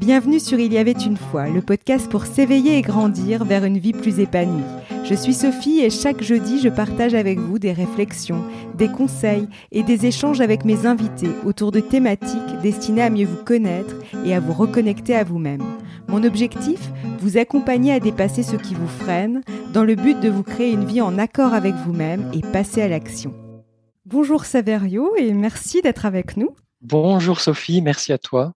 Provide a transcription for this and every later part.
Bienvenue sur Il y avait une fois, le podcast pour s'éveiller et grandir vers une vie plus épanouie. Je suis Sophie et chaque jeudi, je partage avec vous des réflexions, des conseils et des échanges avec mes invités autour de thématiques destinées à mieux vous connaître et à vous reconnecter à vous-même. Mon objectif Vous accompagner à dépasser ce qui vous freine dans le but de vous créer une vie en accord avec vous-même et passer à l'action. Bonjour Saverio et merci d'être avec nous. Bonjour Sophie, merci à toi.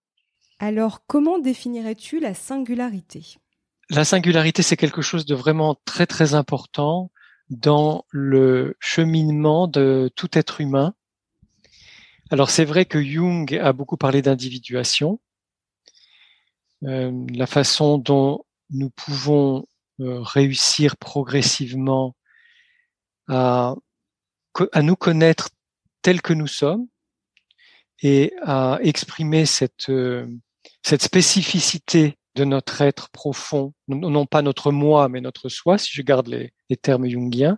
Alors, comment définirais-tu la singularité? La singularité, c'est quelque chose de vraiment très très important dans le cheminement de tout être humain. Alors c'est vrai que Jung a beaucoup parlé d'individuation, euh, la façon dont nous pouvons euh, réussir progressivement à, nous connaître tels que nous sommes et à exprimer cette euh, cette spécificité de notre être profond, non pas notre moi, mais notre soi, si je garde les, termes jungiens,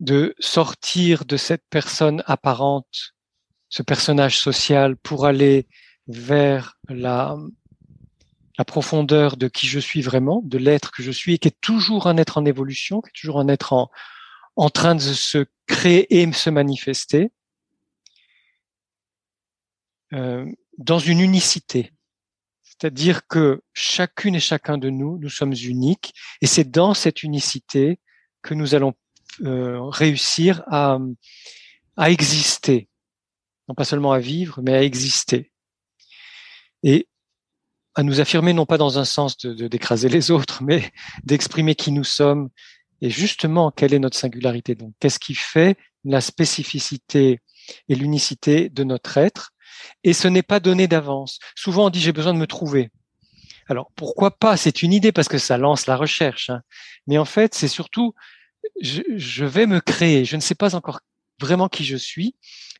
de sortir de cette personne apparente, ce personnage social, pour aller vers la, profondeur de qui je suis vraiment, de l'être que je suis, et qui est toujours un être en évolution, qui est toujours un être en, en train de se créer et se manifester, euh, dans une unicité. C'est-à-dire que chacune et chacun de nous, nous sommes uniques, et c'est dans cette unicité que nous allons euh, réussir à, à exister, non pas seulement à vivre, mais à exister, et à nous affirmer non pas dans un sens de d'écraser les autres, mais d'exprimer qui nous sommes et justement quelle est notre singularité. Donc, qu'est-ce qui fait la spécificité et l'unicité de notre être? Et ce n'est pas donné d'avance. Souvent, on dit j'ai besoin de me trouver. Alors, pourquoi pas? C'est une idée parce que ça lance la recherche. Hein. Mais en fait, c'est surtout, je, vais me créer. Je ne sais pas encore vraiment qui je suis.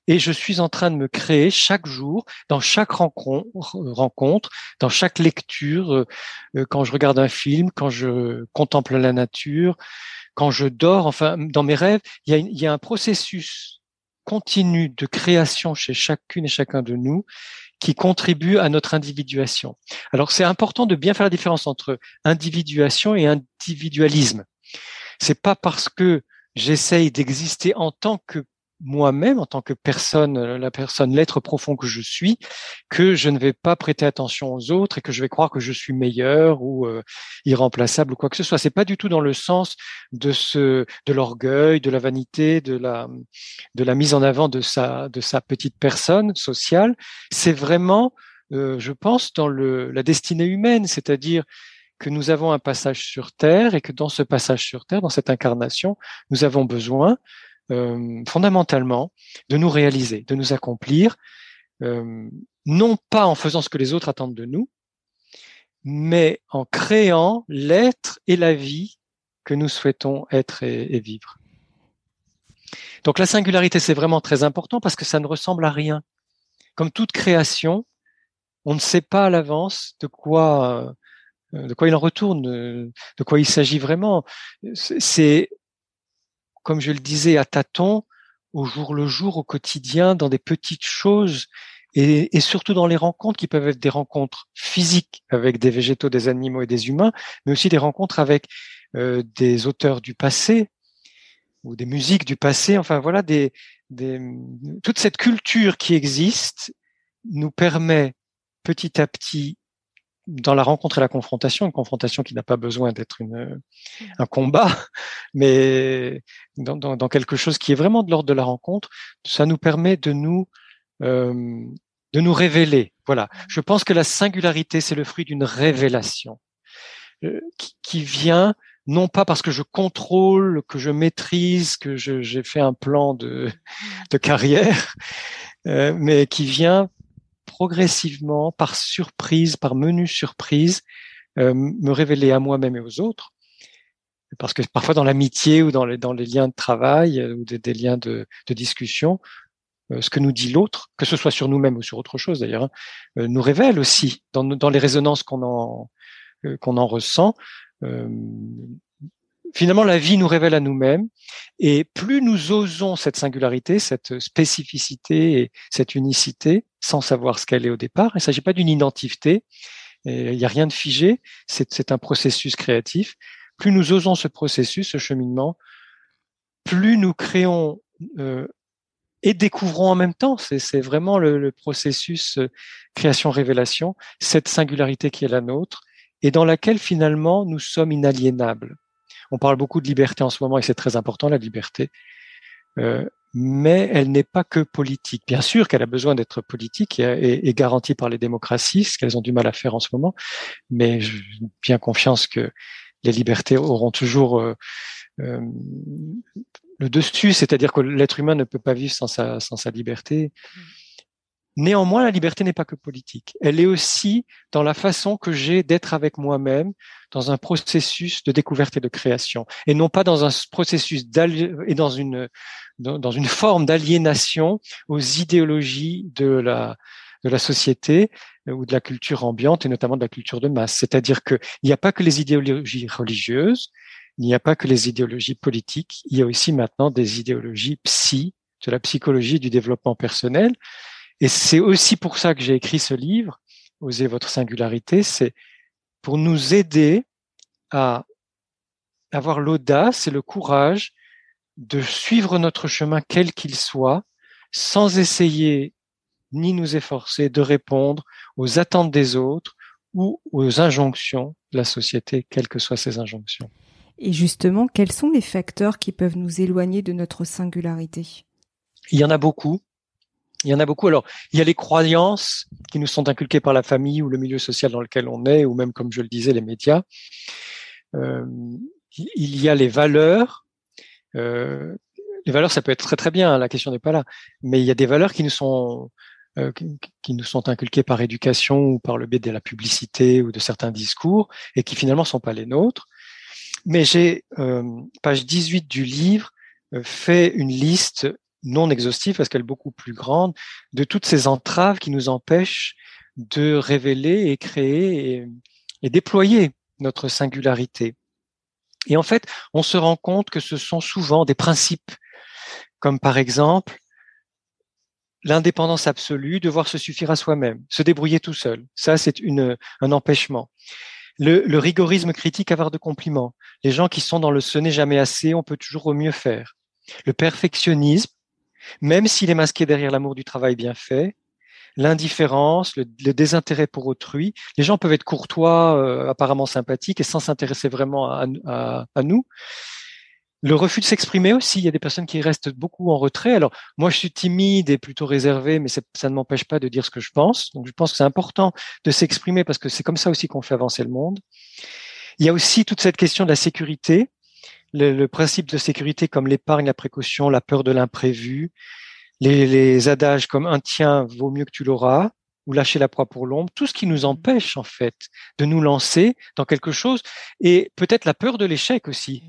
Et je suis en train de me créer chaque jour, dans chaque rencontre, dans chaque lecture, euh, euh, quand je regarde un film, quand je contemple la nature, quand je dors, enfin, dans mes rêves, il y a un processus continue de création chez chacune et chacun de nous qui contribue à notre individuation. Alors c'est important de bien faire la différence entre individuation et individualisme. C'est pas parce que j'essaye d'exister en tant que moi-même, en tant que personne, euh, la personne, l'être profond que je suis, que je ne vais pas prêter attention aux autres et que je vais croire que je suis meilleur ou euh, irremplaçable ou quoi que ce soit. C'est pas du tout dans le sens de ce, de l'orgueil, de la vanité, de la, de la mise en avant de sa, de sa petite personne sociale. C'est vraiment, euh, je pense, dans le, la destinée humaine, c'est-à-dire que nous avons un passage sur Terre et que dans ce passage sur Terre, dans cette incarnation, nous avons besoin euh, fondamentalement de nous réaliser, de nous accomplir, euh, non pas en faisant ce que les autres attendent de nous, mais en créant l'être et la vie que nous souhaitons être et, vivre. Donc la singularité, c'est vraiment très important parce que ça ne ressemble à rien. Comme toute création, on ne sait pas à l'avance de quoi de quoi il en retourne, de quoi il s'agit vraiment. C'est comme je le disais, à tâtons, au jour le jour, au quotidien, dans des petites choses et, surtout dans les rencontres qui peuvent être des rencontres physiques avec des végétaux, des animaux et des humains, mais aussi des rencontres avec euh, des auteurs du passé ou des musiques du passé. Enfin voilà, des, des, toute cette culture qui existe nous permet petit à petit dans la rencontre et la confrontation, une confrontation qui n'a pas besoin d'être un combat, mais dans, dans, dans, quelque chose qui est vraiment de l'ordre de la rencontre, ça nous permet de nous euh, de nous révéler. Voilà. Je pense que la singularité, c'est le fruit d'une révélation euh, qui, qui, vient non pas parce que je contrôle, que je maîtrise, que j'ai fait un plan de, de carrière, euh, mais qui vient progressivement, par surprise, par menu surprise, euh, me révéler à moi-même et aux autres. Parce que parfois dans l'amitié ou dans les, liens de travail euh, ou des, liens de, discussion, euh, ce que nous dit l'autre, que ce soit sur nous-mêmes ou sur autre chose d'ailleurs, hein, nous révèle aussi dans, les résonances qu'on en ressent. finalement, la vie nous révèle à nous-mêmes, et plus nous osons cette singularité, cette spécificité et cette unicité, sans savoir ce qu'elle est au départ. Il ne s'agit pas d'une identité, il n'y a rien de figé, c'est un processus créatif. Plus nous osons ce processus, ce cheminement, plus nous créons euh, et découvrons en même temps, c'est vraiment le, processus euh, création-révélation, cette singularité qui est la nôtre, et dans laquelle finalement nous sommes inaliénables. On parle beaucoup de liberté en ce moment, et c'est très important, la liberté. Euh, mais elle n'est pas que politique. Bien sûr qu'elle a besoin d'être politique et, garantie par les démocraties, ce qu'elles ont du mal à faire en ce moment, mais j'ai bien confiance que les libertés auront toujours euh, euh, le dessus, c'est-à-dire que l'être humain ne peut pas vivre sans sa, sans sa liberté. Mm. Néanmoins, la liberté n'est pas que politique. Elle est aussi dans la façon que j'ai d'être avec moi-même dans un processus de découverte et de création, et non pas dans un processus et dans une dans une forme d'aliénation aux idéologies de la de la société euh, ou de la culture ambiante et notamment de la culture de masse. C'est-à-dire qu'il n'y a pas que les idéologies religieuses, il n'y a pas que les idéologies politiques, il y a aussi maintenant des idéologies psy, de la psychologie du développement personnel. Et c'est aussi pour ça que j'ai écrit ce livre, Osez votre singularité, c'est pour nous aider à avoir l'audace et le courage de suivre notre chemin quel qu'il soit, sans essayer ni nous efforcer de répondre aux attentes des autres ou aux injonctions de la société, quelles que soient ces injonctions. Et justement, quels sont les facteurs qui peuvent nous éloigner de notre singularité? Il y en a beaucoup. Il y en a beaucoup. Alors, il y a les croyances qui nous sont inculquées par la famille ou le milieu social dans lequel on est, ou même, comme je le disais, les médias. Euh, il y a les valeurs. Euh, les valeurs, ça peut être très très bien. Hein, la question n'est pas là. Mais il y a des valeurs qui nous sont euh, qui, nous sont inculquées par éducation ou par le biais de la publicité ou de certains discours et qui finalement sont pas les nôtres. Mais j'ai, euh, page 18 du livre, euh, fait une liste non exhaustive parce qu'elle est beaucoup plus grande de toutes ces entraves qui nous empêchent de révéler et créer et, déployer notre singularité. Et en fait, on se rend compte que ce sont souvent des principes, comme par exemple l'indépendance absolue, devoir se suffire à soi-même, se débrouiller tout seul. Ça, c'est une, un empêchement. Le, le, rigorisme critique, avoir de compliments. Les gens qui sont dans le ce n'est jamais assez, on peut toujours au mieux faire. Le perfectionnisme, même s'il est masqué derrière l'amour du travail bien fait. L'indifférence, le, désintérêt pour autrui. Les gens peuvent être courtois, euh, apparemment sympathiques et sans s'intéresser vraiment à, à, à nous. Le refus de s'exprimer aussi, il y a des personnes qui restent beaucoup en retrait. Alors moi, je suis timide et plutôt réservé, mais ça ne m'empêche pas de dire ce que je pense. Donc je pense que c'est important de s'exprimer parce que c'est comme ça aussi qu'on fait avancer le monde. Il y a aussi toute cette question de la sécurité, le, le principe de sécurité comme l'épargne, la précaution, la peur de l'imprévu, les, les adages comme un tien vaut mieux que tu l'auras ou lâcher la proie pour l'ombre, tout ce qui nous empêche en fait de nous lancer dans quelque chose et peut-être la peur de l'échec aussi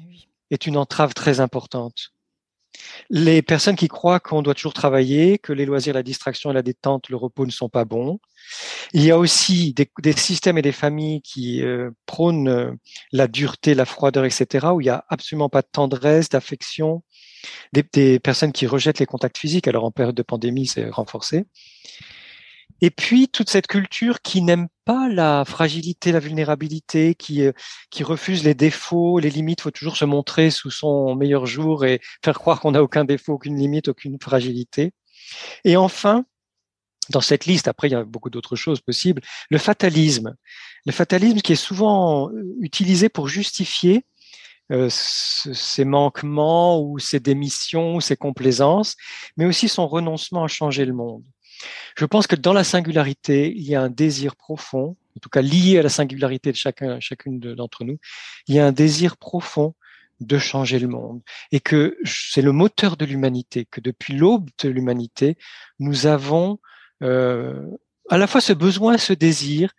est une entrave très importante. Les personnes qui croient qu'on doit toujours travailler, que les loisirs, la distraction la détente, le repos ne sont pas bons. Il y a aussi des, systèmes et des familles qui euh, prônent euh, la dureté, la froideur, etc., où il n'y a absolument pas de tendresse, d'affection. Des, personnes qui rejettent les contacts physiques, alors en période de pandémie, c'est renforcé. Et puis toute cette culture qui n'aime pas la fragilité, la vulnérabilité, qui euh, qui refuse les défauts, les limites. Faut toujours se montrer sous son meilleur jour et faire croire qu'on n'a aucun défaut, aucune limite, aucune fragilité. Et enfin, dans cette liste, après il y a beaucoup d'autres choses possibles, le fatalisme. Le fatalisme qui est souvent euh, utilisé pour justifier euh, ses manquements ou ses démissions ou ses complaisances, mais aussi son renoncement à changer le monde. Je pense que dans la singularité, il y a un désir profond, en tout cas lié à la singularité de chacun, chacune d'entre nous, il y a un désir profond de changer le monde. Et que c'est le moteur de l'humanité, que depuis l'aube de l'humanité, nous avons euh, à la fois ce besoin, ce désir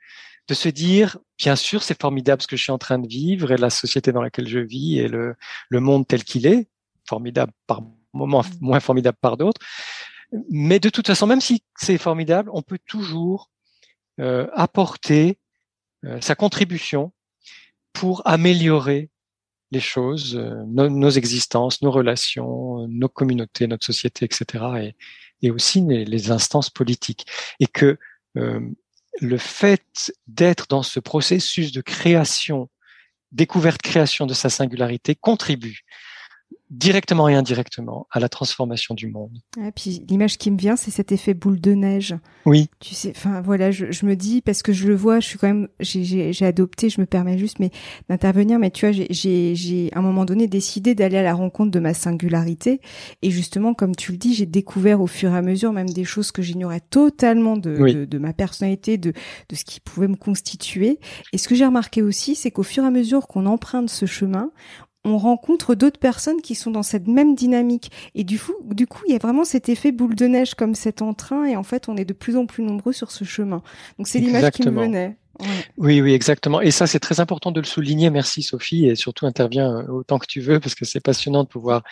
de se dire, bien sûr, c'est formidable ce que je suis en train de vivre et la société dans laquelle je vis et le, le monde tel qu'il est, formidable par moments, moins formidable par d'autres, mais de toute façon, même si c'est formidable, on peut toujours euh, apporter euh, sa contribution pour améliorer les choses, euh, nos, existences, nos relations, nos communautés, notre société, etc. Et, et aussi les, les instances politiques. Et que euh, le fait d'être dans ce processus de création, découverte création de sa singularité contribue directement et indirectement à la transformation du monde. Et puis l'image qui me vient, c'est cet effet boule de neige. Oui. Tu sais, enfin voilà, je, me dis parce que je le vois, je suis quand même, j'ai adopté, je me permets juste, mais d'intervenir, mais tu vois, j'ai à un moment donné décidé d'aller à la rencontre de ma singularité, et justement, comme tu le dis, j'ai découvert au fur et à mesure même des choses que j'ignorais totalement de, de, ma personnalité, de de ce qui pouvait me constituer. Et ce que j'ai remarqué aussi, c'est qu'au fur et à mesure qu'on emprunte ce chemin, on rencontre d'autres personnes qui sont dans cette même dynamique. Et du coup, du coup, il y a vraiment cet effet boule de neige comme cet entrain. Et en fait, on est de plus en plus nombreux sur ce chemin. Donc, c'est l'image qui me venait. Oui, oui, exactement. Et ça, c'est très important de le souligner. Merci, Sophie. Et surtout, interviens euh, autant que tu veux parce que c'est passionnant de pouvoir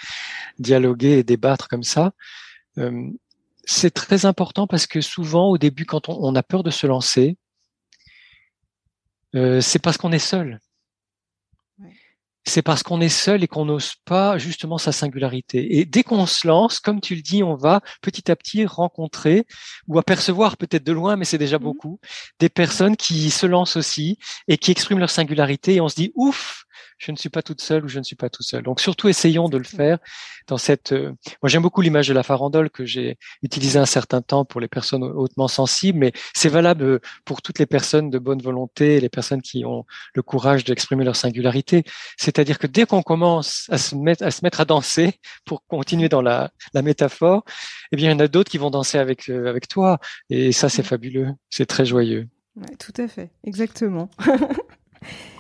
dialoguer et débattre comme ça. Euh, c'est très important parce que souvent, au début, quand on, a peur de se lancer, euh, c'est parce qu'on est seul c'est parce qu'on est seul et qu'on n'ose pas justement sa singularité. Et dès qu'on se lance, comme tu le dis, on va petit à petit rencontrer ou apercevoir peut-être de loin, mais c'est déjà mmh beaucoup, des personnes qui se lancent aussi et qui expriment leur singularité et on se dit ouf, je ne suis pas toute seule ou je ne suis pas tout seul. Donc surtout essayons de le faire dans cette. Euh, moi j'aime beaucoup l'image de la farandole que j'ai utilisée un certain temps pour les personnes hautement sensibles, mais c'est valable pour toutes les personnes de bonne volonté, les personnes qui ont le courage d'exprimer leur singularité. C'est-à-dire que dès qu'on commence à se mettre à se mettre à danser pour continuer dans la, la métaphore, eh bien il y en a d'autres qui vont danser avec euh, avec toi et ça c'est fabuleux, c'est très joyeux. Ouais, tout à fait, exactement.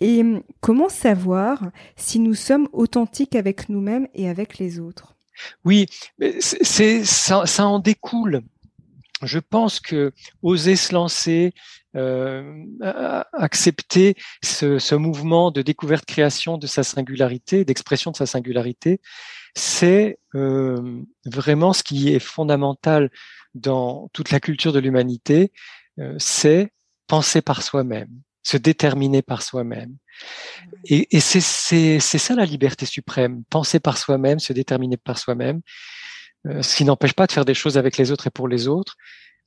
Et hum, comment savoir si nous sommes authentiques avec nous-mêmes et avec les autres? Oui, c'est ça, ça en découle. Je pense que oser se lancer, euh, accepter ce, ce, mouvement de découverte création de sa singularité, d'expression de sa singularité, c'est euh, vraiment ce qui est fondamental dans toute la culture de l'humanité, euh, c'est penser par soi-même se déterminer par soi-même. Et, et c'est ça la liberté suprême, penser par soi-même, se déterminer par soi-même, euh, ce qui n'empêche pas de faire des choses avec les autres et pour les autres,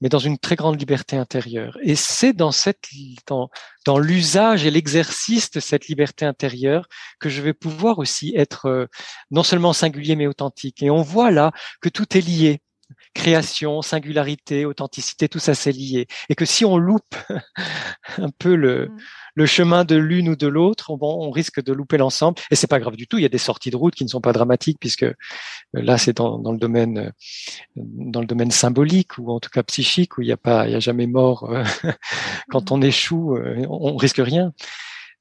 mais dans une très grande liberté intérieure. Et c'est dans cette dans, dans l'usage et l'exercice de cette liberté intérieure que je vais pouvoir aussi être euh, non seulement singulier mais authentique. Et on voit là que tout est lié création, singularité, authenticité, tout ça c'est lié. Et que si on loupe un peu le, mm. le chemin de l'une ou de l'autre, bon, on risque de louper l'ensemble. Et c'est pas grave du tout. Il y a des sorties de route qui ne sont pas dramatiques puisque euh, là c'est dans, dans, le domaine euh, dans le domaine symbolique ou en tout cas psychique où il n'y a pas il y a jamais mort euh, quand mm. on échoue, on, on risque rien.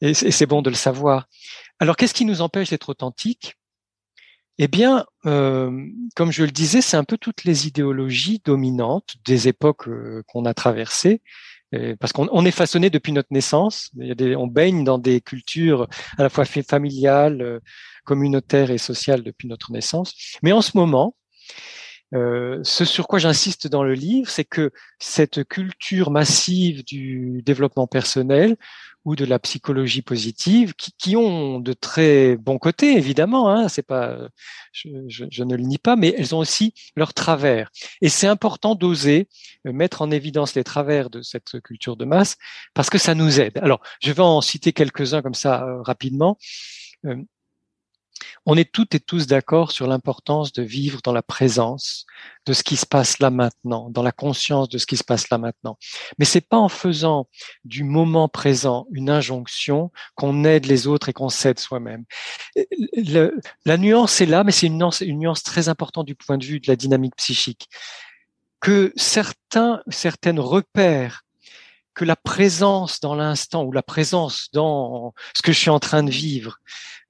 Et c'est bon de le savoir. Alors qu'est-ce qui nous empêche d'être authentique? Eh bien, euh, comme je le disais, c'est un peu toutes les idéologies dominantes des époques euh, qu'on a traversées, parce qu'on est façonné depuis notre naissance. On baigne dans des cultures à la fois familiales, euh, communautaires et sociales depuis notre naissance. Mais en ce moment, ce sur quoi j'insiste dans le livre, c'est que cette culture massive du développement personnel ou de la psychologie positive, qui, qui ont de très bons côtés, évidemment. Hein, c'est pas, je, je, je, ne le nie pas, mais elles ont aussi leurs travers. Et c'est important d'oser euh, mettre en évidence les travers de cette culture de masse parce que ça nous aide. Alors, je vais en citer quelques-uns comme ça euh, rapidement. Euh, on est toutes et tous d'accord sur l'importance de vivre dans la présence de ce qui se passe là maintenant, dans la conscience de ce qui se passe là maintenant. Mais c'est pas en faisant du moment présent une injonction qu'on aide les autres et qu'on s'aide soi-même. La nuance est là, mais c'est une nuance, très importante du point de vue de la dynamique psychique. Que certains, certaines repères que la présence dans l'instant ou la présence dans ce que je suis en train de vivre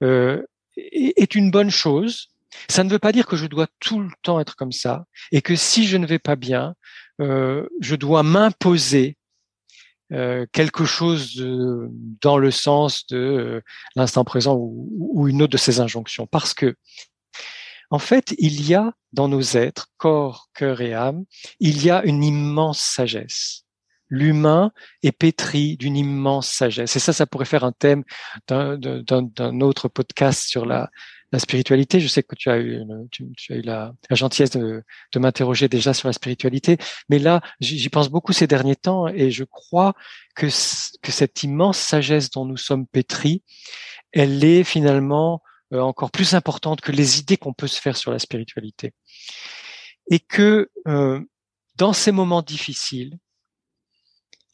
euh, est une bonne chose. Ça ne veut pas dire que je dois tout le temps être comme ça et que si je ne vais pas bien, euh, je dois m'imposer euh, quelque chose dans le sens de euh, l'instant présent ou, ou, une autre de ces injonctions. Parce que, en fait, il y a dans nos êtres, corps, cœur et âme, il y a une immense sagesse l'humain est pétri d'une immense sagesse. Et ça, ça pourrait faire un thème d'un autre podcast sur la, la spiritualité. Je sais que tu as eu, tu, as eu la, gentillesse de, de m'interroger déjà sur la spiritualité, mais là, j'y pense beaucoup ces derniers temps et je crois que, que cette immense sagesse dont nous sommes pétris, elle est finalement euh, encore plus importante que les idées qu'on peut se faire sur la spiritualité. Et que euh, dans ces moments difficiles,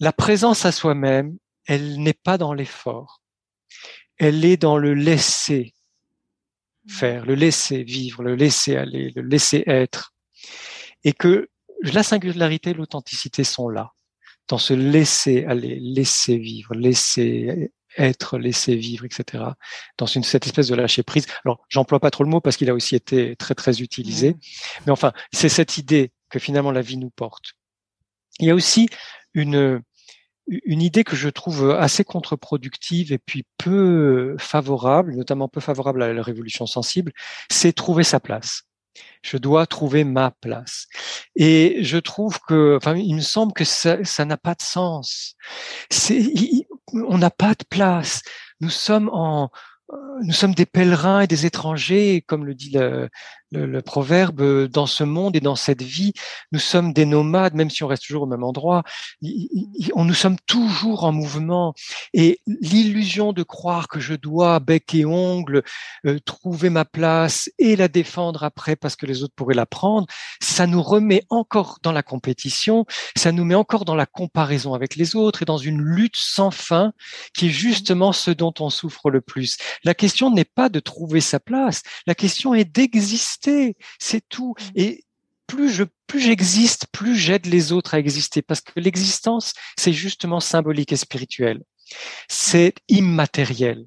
la présence à soi-même, elle n'est pas dans l'effort, elle est dans le laisser faire, le laisser vivre, le laisser aller, le laisser être. Et que la singularité et l'authenticité sont là, dans ce laisser aller, laisser vivre, laisser être, laisser vivre, etc. Dans une, cette espèce de lâcher prise. Alors, j'emploie pas trop le mot parce qu'il a aussi été très, très utilisé. Mais enfin, c'est cette idée que finalement la vie nous porte. Il y a aussi une, une idée que je trouve assez contre-productive et puis peu favorable, notamment peu favorable à la révolution sensible, c'est trouver sa place. Je dois trouver ma place. Et je trouve que, enfin, il me semble que ça, n'a pas de sens. C'est, on n'a pas de place. Nous sommes en, nous sommes des pèlerins et des étrangers, comme le dit le, proverbe, dans ce monde et dans cette vie, nous sommes des nomades, même si on reste toujours au même endroit. On, nous sommes toujours en mouvement. Et l'illusion de croire que je dois, bec et ongle, euh, trouver ma place et la défendre après parce que les autres pourraient la prendre, ça nous remet encore dans la compétition, ça nous met encore dans la comparaison avec les autres et dans une lutte sans fin qui est justement ce dont on souffre le plus. La question n'est pas de trouver sa place, la question est d'exister, c'est tout. Mmh. Et plus je plus j'existe, plus j'aide les autres à exister parce que l'existence, c'est justement symbolique et spirituel. C'est immatériel.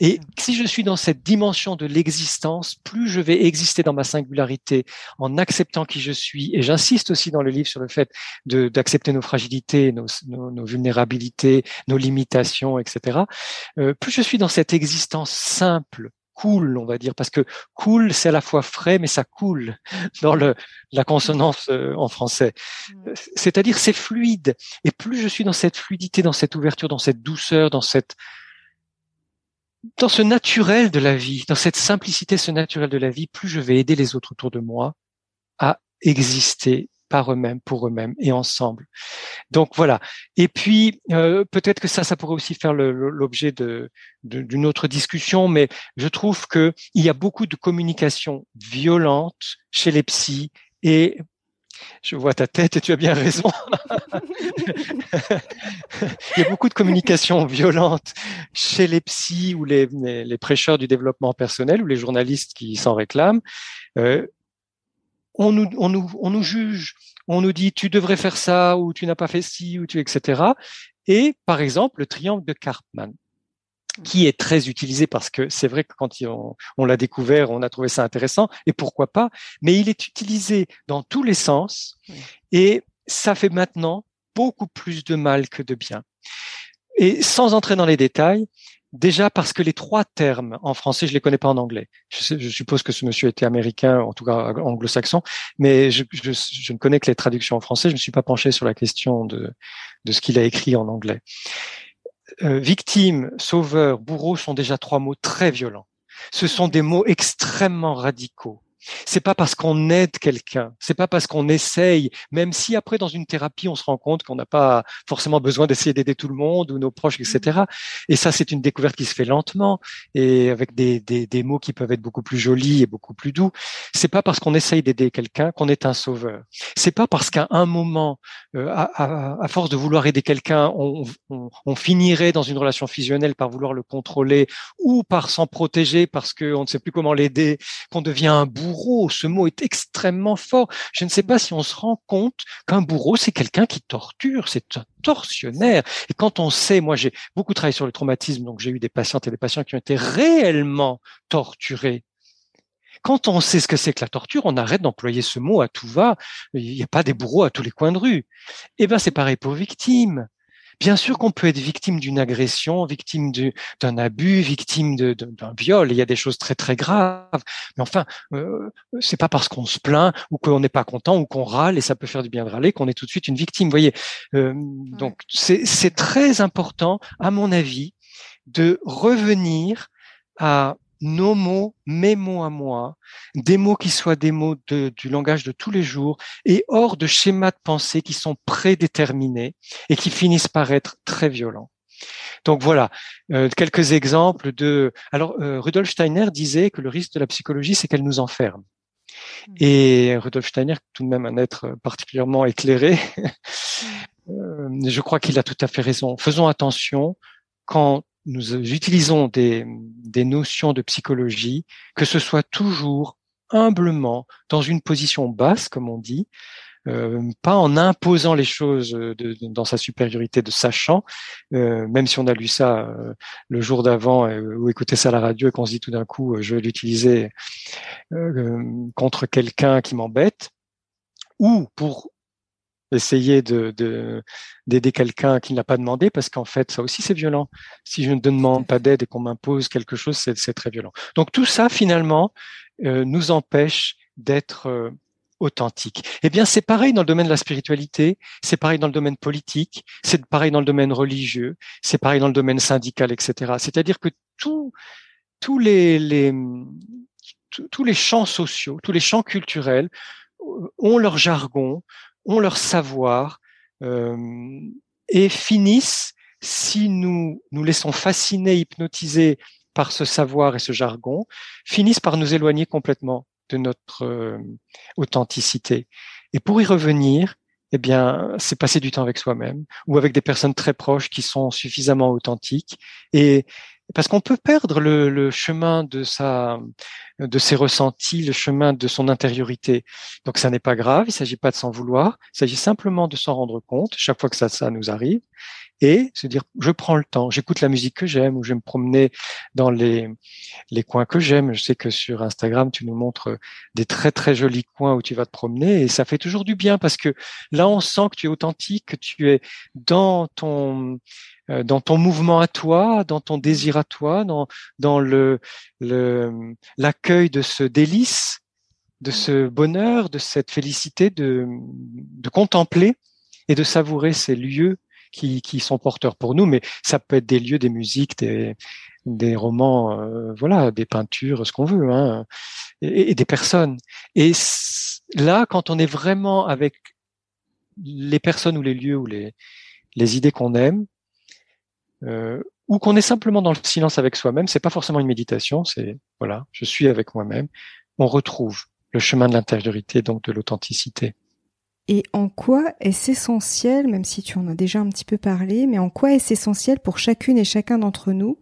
Et si je suis dans cette dimension de l'existence, plus je vais exister dans ma singularité en acceptant qui je suis. Et j'insiste aussi dans le livre sur le fait d'accepter nos fragilités, nos, nos, vulnérabilités, nos limitations, etc. Euh, plus je suis dans cette existence simple, cool, on va dire, parce que cool, c'est à la fois frais, mais ça coule dans le, la consonance euh, en français. Mmh. C'est-à-dire, c'est fluide. Et plus je suis dans cette fluidité, dans cette ouverture, dans cette douceur, dans cette dans ce naturel de la vie, dans cette simplicité, ce naturel de la vie, plus je vais aider les autres autour de moi à exister par eux-mêmes, pour eux-mêmes et ensemble. Donc voilà. Et puis euh, peut-être que ça, ça pourrait aussi faire l'objet de, d'une autre discussion, mais je trouve que il y a beaucoup de communication violente chez les psys et je vois ta tête et tu as bien raison. Il y a beaucoup de communication violente chez les psys ou les, les, prêcheurs du développement personnel ou les journalistes qui s'en réclament. Euh, on, nous, on, nous, on nous juge, on nous dit tu devrais faire ça ou tu n'as pas fait ci ou tu etc. Et par exemple le triangle de Karpman qui est très utilisé parce que c'est vrai que quand on, l'a découvert, on a trouvé ça intéressant et pourquoi pas, mais il est utilisé dans tous les sens et ça fait maintenant beaucoup plus de mal que de bien. Et sans entrer dans les détails, déjà parce que les trois termes en français, je les connais pas en anglais. Je, suppose que ce monsieur était américain, en tout cas anglo-saxon, mais je, ne connais que les traductions en français. Je ne suis pas penché sur la question de, de ce qu'il a écrit en anglais. Euh, victime, sauveur, bourreau sont déjà trois mots très violents. Ce sont des mots extrêmement radicaux. C'est pas parce qu'on aide quelqu'un, c'est pas parce qu'on essaye, même si après dans une thérapie on se rend compte qu'on n'a pas forcément besoin d'essayer d'aider tout le monde ou nos proches, etc. Mmh. Et ça c'est une découverte qui se fait lentement et avec des, des, des mots qui peuvent être beaucoup plus jolis et beaucoup plus doux. C'est pas parce qu'on essaye d'aider quelqu'un qu'on est un sauveur. C'est pas parce qu'à un moment, euh, à, à, force de vouloir aider quelqu'un, on, on, on, finirait dans une relation fusionnelle par vouloir le contrôler ou par s'en protéger parce qu'on ne sait plus comment l'aider, qu'on devient un bout bourreau. Ce mot est extrêmement fort. Je ne sais pas si on se rend compte qu'un bourreau, c'est quelqu'un qui torture, c'est un tortionnaire. Et quand on sait, moi j'ai beaucoup travaillé sur le traumatisme, donc j'ai eu des patientes et des patients qui ont été réellement torturés quand on sait ce que c'est que la torture, on arrête d'employer ce mot à tout va. Il n'y a pas des bourreaux à tous les coins de rue. Eh ben, c'est pareil pour victime. Bien sûr qu'on peut être victime d'une agression, victime d'un abus, victime d'un viol. Il y a des choses très très graves. Mais enfin, euh, c'est pas parce qu'on se plaint ou qu'on n'est pas content ou qu'on râle et ça peut faire du bien de râler qu'on est tout de suite une victime. Vous voyez. Euh, donc c'est très important, à mon avis, de revenir à nos mots, mes mots à moi, des mots qui soient des mots du langage de tous les jours et hors de schémas de pensée qui sont prédéterminés et qui finissent par être très violents. Donc voilà, euh, quelques exemples de. Alors euh, Rudolf Steiner disait que le risque de la psychologie, c'est qu'elle nous enferme. Mmh. Et Rudolf Steiner, tout de même un être particulièrement éclairé, euh, je crois qu'il a tout à fait raison. Faisons attention quand nous utilisons des, des notions de psychologie, que ce soit toujours humblement, dans une position basse, comme on dit, euh, pas en imposant les choses de, dans sa supériorité de sachant, euh, même si on a lu ça euh, le jour d'avant ou écouté ça à la radio et qu'on se dit tout d'un coup je vais l'utiliser contre quelqu'un qui m'embête, ou pour essayer de d'aider quelqu'un qui ne l'a pas demandé parce qu'en fait ça aussi c'est violent. Si je ne demande pas d'aide et qu'on m'impose quelque chose, c'est très violent. Donc tout ça finalement euh, nous empêche d'être euh, authentique. Eh bien, c'est pareil dans le domaine de la spiritualité, c'est pareil dans le domaine politique, c'est pareil dans le domaine religieux, c'est pareil dans le domaine syndical, etc. C'est-à-dire que tous tous les, les tous les champs sociaux, tous les champs culturels euh, ont leur jargon, ont leur savoir euh, et finissent, si nous nous laissons fasciner, hypnotiser par ce savoir et ce jargon, finissent par nous éloigner complètement de notre euh, authenticité. Et pour y revenir, eh bien, c'est passer du temps avec soi-même ou avec des personnes très proches qui sont suffisamment authentiques et parce qu'on peut perdre le, le, chemin de sa, de ses ressentis, le chemin de son intériorité. Donc ça n'est pas grave, il s'agit pas de s'en vouloir, il s'agit simplement de s'en rendre compte chaque fois que ça, ça nous arrive et se dire je prends le temps, j'écoute la musique que j'aime ou je vais me promener dans les les coins que j'aime. Je sais que sur Instagram tu nous montres des très très jolis coins où tu vas te promener et ça fait toujours du bien parce que là on sent que tu es authentique, que tu es dans ton dans ton mouvement à toi, dans ton désir à toi, dans, dans le, le, l'accueil de ce délice, de ce bonheur, de cette félicité de, de contempler et de savourer ces lieux qui, qui sont porteurs pour nous. Mais ça peut être des lieux, des musiques, des, des romans, euh, voilà, des peintures, ce qu'on veut, hein, et, et, des personnes. Et là, quand on est vraiment avec les personnes ou les lieux ou les, les idées qu'on aime, euh, ou qu'on est simplement dans le silence avec soi-même, c'est pas forcément une méditation, c'est voilà, je suis avec moi-même. On retrouve le chemin de l'intériorité, donc de l'authenticité. Et en quoi est-ce essentiel, même si tu en as déjà un petit peu parlé, mais en quoi est-ce essentiel pour chacune et chacun d'entre nous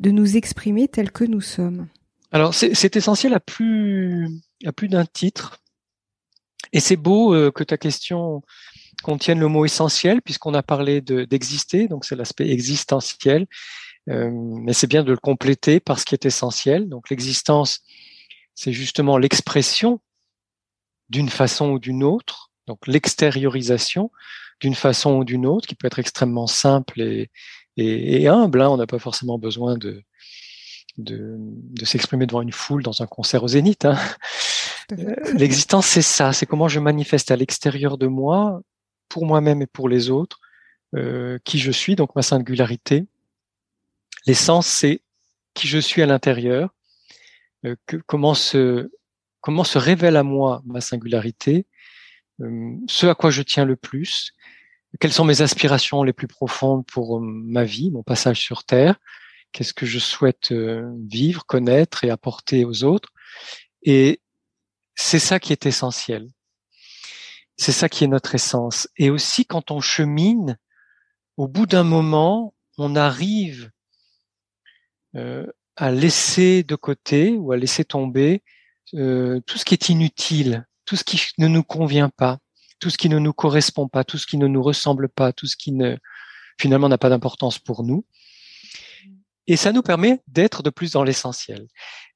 de nous exprimer tel que nous sommes? Alors c'est essentiel à plus à plus d'un titre. Et c'est beau euh, que ta question contiennent le mot essentiel, puisqu'on a parlé d'exister, donc c'est l'aspect existentiel. Euh, mais c'est bien de le compléter par ce qui est essentiel. Donc l'existence, c'est justement l'expression d'une façon ou d'une autre, donc l'extériorisation d'une façon ou d'une autre, qui peut être extrêmement simple et, et, humble. Hein. On n'a pas forcément besoin de, de, de s'exprimer devant une foule dans un concert au zénith. Hein. Euh, l'existence, c'est ça, c'est comment je manifeste à l'extérieur de moi pour moi-même et pour les autres, euh, qui je suis, donc ma singularité. L'essence, c'est qui je suis à l'intérieur, euh, comment se comment se révèle à moi ma singularité, euh, ce à quoi je tiens le plus, quelles sont mes aspirations les plus profondes pour ma vie, mon passage sur Terre, qu'est-ce que je souhaite vivre, connaître et apporter aux autres. Et c'est ça qui est essentiel. C'est ça qui est notre essence. Et aussi quand on chemine, au bout d'un moment, on arrive euh, à laisser de côté ou à laisser tomber euh, tout ce qui est inutile, tout ce qui ne nous convient pas, tout ce qui ne nous correspond pas, tout ce qui ne nous ressemble pas, tout ce qui finalement n'a pas d'importance pour nous. Et ça nous permet d'être de plus dans l'essentiel.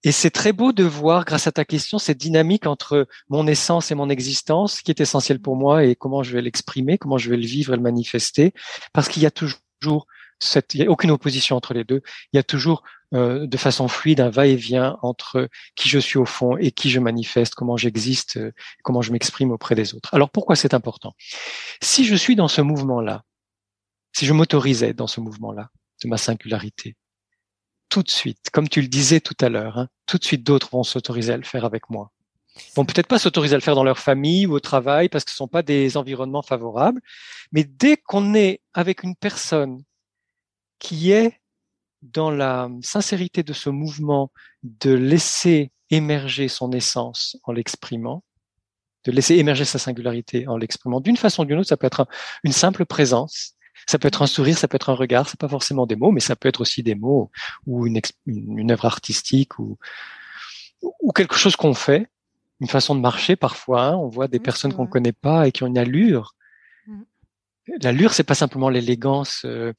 Et c'est très beau de voir, grâce à ta question, cette dynamique entre mon essence et mon existence, qui est essentielle pour moi et comment je vais l'exprimer, comment je vais le vivre et le manifester, parce qu'il y a toujours cette, il y a aucune opposition entre les deux. Il y a toujours euh, de façon fluide un va-et-vient entre qui je suis au fond et qui je manifeste, comment j'existe, euh, comment je m'exprime auprès des autres. Alors pourquoi c'est important? Si je suis dans ce mouvement-là, si je m'autorisais dans ce mouvement-là de ma singularité, tout de suite, comme tu le disais tout à l'heure, hein, tout de suite d'autres vont s'autoriser à le faire avec moi. Vont peut-être pas s'autoriser à le faire dans leur famille ou au travail parce que ce sont pas des environnements favorables, mais dès qu'on est avec une personne qui est dans la sincérité de ce mouvement de laisser émerger son essence en l'exprimant, de laisser émerger sa singularité en l'exprimant d'une façon ou d'une autre, ça peut être une simple présence, ça peut être un sourire, ça peut être un regard, c'est pas forcément des mots, mais ça peut être aussi des mots ou une, une œuvre artistique ou, ou quelque chose qu'on fait, une façon de marcher parfois. Hein. on voit des mmh, personnes qu'on connaît pas et qui ont une allure. Mmh. L'allure, c'est pas simplement l'élégance euh,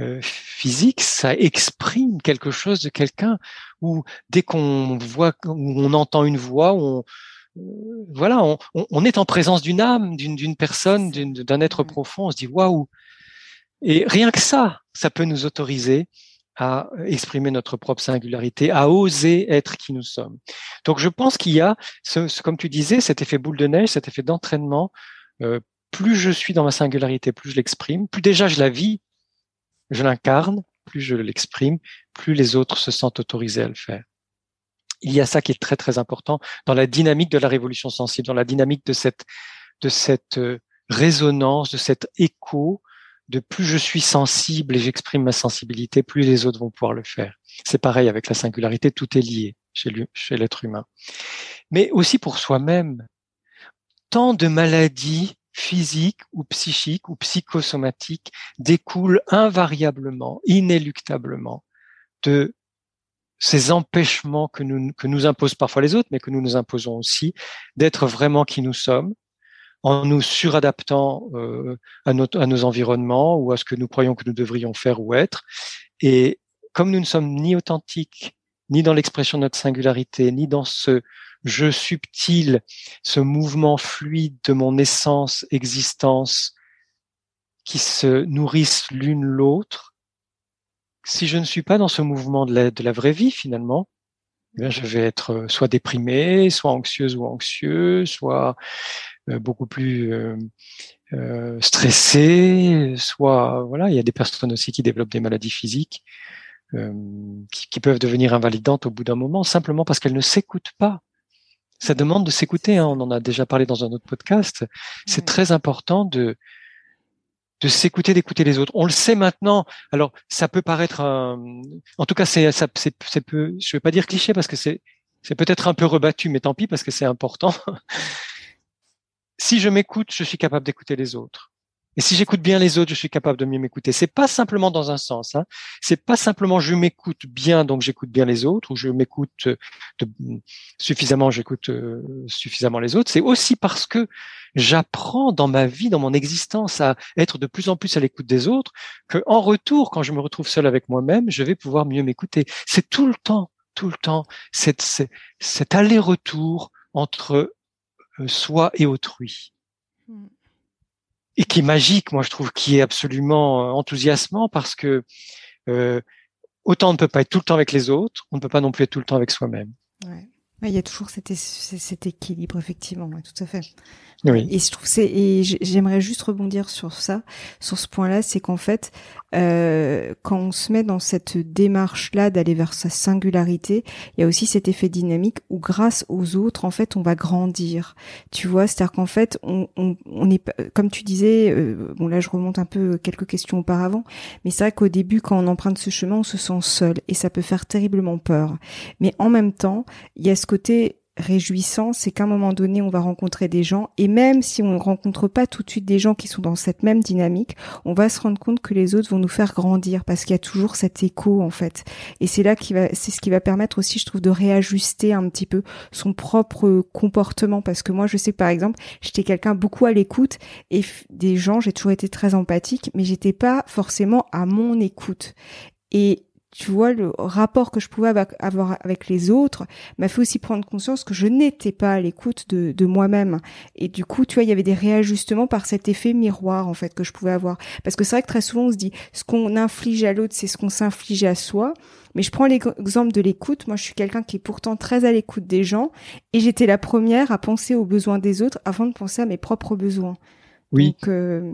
euh, physique, ça exprime quelque chose de quelqu'un. Ou dès qu'on voit, ou on entend une voix, on, voilà, on, on, est en présence d'une âme, d'une personne, d'un être profond. On se dit waouh, et rien que ça, ça peut nous autoriser à exprimer notre propre singularité, à oser être qui nous sommes. Donc je pense qu'il y a, comme tu disais, cet effet boule de neige, cet effet d'entraînement. Euh, plus je suis dans ma singularité, plus je l'exprime, plus déjà je la vis, je l'incarne, plus je l'exprime, plus les autres se sentent autorisés à le faire. Il y a ça qui est très très important dans la dynamique de la révolution sensible, dans la dynamique de cette de cette euh, résonance, de cet écho de plus je suis sensible et j'exprime ma sensibilité, plus les autres vont pouvoir le faire. C'est pareil avec la singularité, tout est lié chez l'être humain. Mais aussi pour soi-même, tant de maladies physiques ou psychiques ou psychosomatiques découlent invariablement, inéluctablement de ces empêchements que nous, que nous imposent parfois les autres, mais que nous nous imposons aussi, d'être vraiment qui nous sommes, en nous suradaptant euh, à, à nos environnements ou à ce que nous croyons que nous devrions faire ou être. Et comme nous ne sommes ni authentiques, ni dans l'expression de notre singularité, ni dans ce jeu subtil, ce mouvement fluide de mon essence, existence, qui se nourrissent l'une l'autre, si je ne suis pas dans ce mouvement de la, de la vraie vie finalement, eh je vais être soit déprimé, soit anxieuse ou anxieux, soit euh, beaucoup plus euh, euh, stressés, soit voilà, il y a des personnes aussi qui développent des maladies physiques qui, qui, peuvent devenir invalidantes au bout d'un moment simplement parce qu'elles ne s'écoutent pas. Ça demande de s'écouter. Hein, on en a déjà parlé dans un autre podcast. C'est très important de de s'écouter, d'écouter les autres. On le sait maintenant. Alors, ça peut paraître, un... en tout cas, c'est, ça, c'est, c'est peu, je vais pas dire cliché parce que c'est, c'est peut-être un peu rebattu, mais tant pis parce que c'est important si je m'écoute, je suis capable d'écouter les autres. Et si j'écoute bien les autres, je suis capable de mieux m'écouter. C'est pas simplement dans un sens. Hein. C'est pas simplement je m'écoute bien, donc j'écoute bien les autres, ou je m'écoute euh, suffisamment, j'écoute euh, suffisamment les autres. C'est aussi parce que j'apprends dans ma vie, dans mon existence, à être de plus en plus à l'écoute des autres, que en retour, quand je me retrouve seul avec moi-même, je vais pouvoir mieux m'écouter. C'est tout le temps, tout le temps, cet, cet aller-retour entre soi et autrui. Hmm. Et qui est magique, moi je trouve, qui est absolument euh, enthousiasmant parce que euh, autant on ne peut pas être tout le temps avec les autres, on ne peut pas non plus être tout le temps avec soi-même. Ouais. Il y a toujours cet, cet équilibre, effectivement, tout à fait. Oui. Et je trouve c'est et j'aimerais juste rebondir sur ça, sur ce point-là, c'est qu'en fait, euh, quand on se met dans cette démarche-là d'aller vers sa singularité, il y a aussi cet effet dynamique où grâce aux autres, en fait, on va grandir. Tu vois, c'est-à-dire qu'en fait, on, on, on, est, comme tu disais, euh, bon là, je remonte un peu quelques questions auparavant, mais c'est vrai qu'au début, quand on emprunte ce chemin, on se sent seul et ça peut faire terriblement peur. Mais en même temps, il y a ce côté réjouissant, c'est qu'à un moment donné, on va rencontrer des gens, et même si on ne rencontre pas tout de suite des gens qui sont dans cette même dynamique, on va se rendre compte que les autres vont nous faire grandir, parce qu'il y a toujours cet écho, en fait. Et c'est là qui va, c'est ce qui va permettre aussi, je trouve, de réajuster un petit peu son propre comportement, parce que moi, je sais par exemple, j'étais quelqu'un beaucoup à l'écoute, et des gens, j'ai toujours été très empathique, mais j'étais pas forcément à mon écoute. Et tu vois, le rapport que je pouvais avoir avec les autres m'a fait aussi prendre conscience que je n'étais pas à l'écoute de, de moi-même. Et du coup, tu vois, il y avait des réajustements par cet effet miroir, en fait, que je pouvais avoir. Parce que c'est vrai que très souvent, on se dit, ce qu'on inflige à l'autre, c'est ce qu'on s'inflige à soi. Mais je prends l'exemple de l'écoute. Moi, je suis quelqu'un qui est pourtant très à l'écoute des gens. Et j'étais la première à penser aux besoins des autres avant de penser à mes propres besoins. Oui. Euh,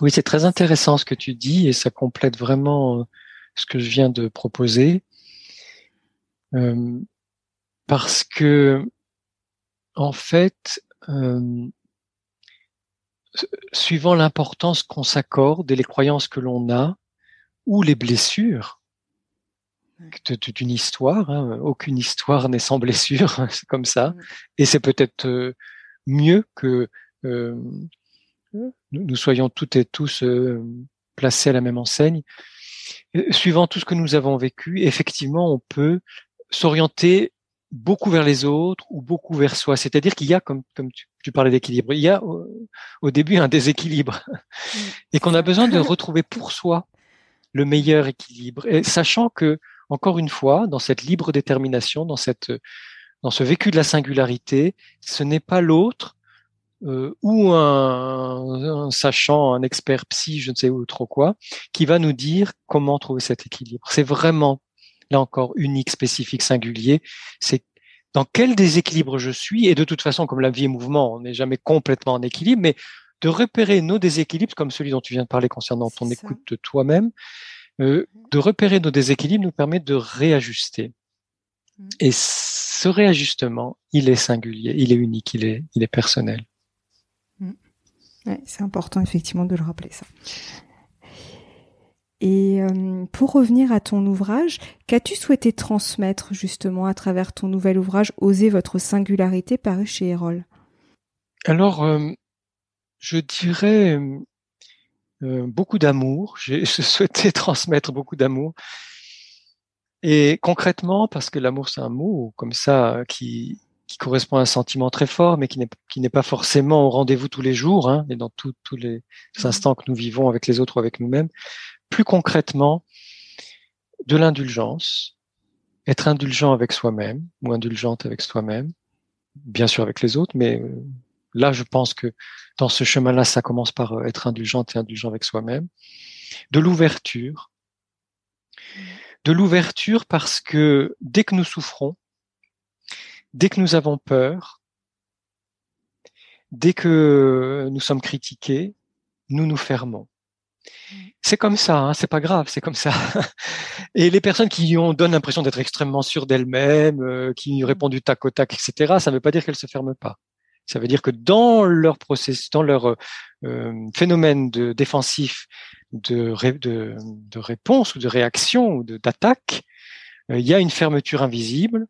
oui, c'est très intéressant ce que tu dis et ça complète vraiment euh, ce que je viens de proposer. euh, parce que en fait, euh, suivant l'importance qu'on s'accorde et les croyances que l'on a, ou les blessures d'une histoire, hein, aucune histoire n'est sans blessure, c'est comme ça, et c'est peut-être euh, mieux que euh, nous, soyons toutes et tous euh, placés à la même enseigne. Suivant tout ce que nous avons vécu, effectivement, on peut s'orienter beaucoup vers les autres ou beaucoup vers soi. C'est-à-dire qu'il y a, comme, comme tu, parlais d'équilibre, il y a au, début un déséquilibre et qu'on a besoin de retrouver pour soi le meilleur équilibre. Et sachant que, encore une fois, dans cette libre détermination, dans cette, dans ce vécu de la singularité, ce n'est pas l'autre euh, ou un, un, sachant, un expert psy, je ne sais où trop quoi, qui va nous dire comment trouver cet équilibre. C'est vraiment là encore unique, spécifique, singulier, c'est dans quel déséquilibre je suis, et de toute façon, comme la vie est mouvement, on n'est jamais complètement en équilibre, mais de repérer nos déséquilibres, comme celui dont tu viens de parler concernant ton écoute de toi-même, euh, de repérer nos déséquilibres nous permet de réajuster. Mmh. Et ce réajustement, il est singulier, il est unique, il est, il est personnel. C'est important effectivement de le rappeler ça. Et euh, pour revenir à ton ouvrage, qu'as-tu souhaité transmettre justement à travers ton nouvel ouvrage Oser votre singularité paru chez Erol? Alors, euh, je dirais euh, beaucoup d'amour. J'ai souhaité transmettre beaucoup d'amour. Et concrètement, parce que l'amour c'est un mot comme ça qui, qui correspond à un sentiment très fort, mais qui n'est qui n'est pas forcément au rendez-vous tous les jours hein, et dans tous les mmh. instants que nous vivons avec les autres ou avec nous-mêmes. Plus concrètement de l'indulgence, être indulgent avec soi-même ou indulgente avec soi-même, bien sûr avec les autres, mais euh, là je pense que dans ce chemin-là, ça commence par euh, être indulgente et indulgent avec soi-même, de l'ouverture, de l'ouverture parce que dès que nous souffrons, dès que nous avons peur, dès que nous sommes critiqués, nous nous fermons. C'est comme ça, hein, c'est pas grave, c'est comme ça. Et les personnes qui ont donnent l'impression d'être extrêmement sûres d'elles-mêmes, euh, qui mmh. répondent du tac au tac, etc., ça ne veut pas dire qu'elles se ferment pas. Ça veut dire que dans leur processus, dans leur euh, phénomène de défensif de, de, de, réponse ou de réaction ou d'attaque, euh, il y a une fermeture invisible.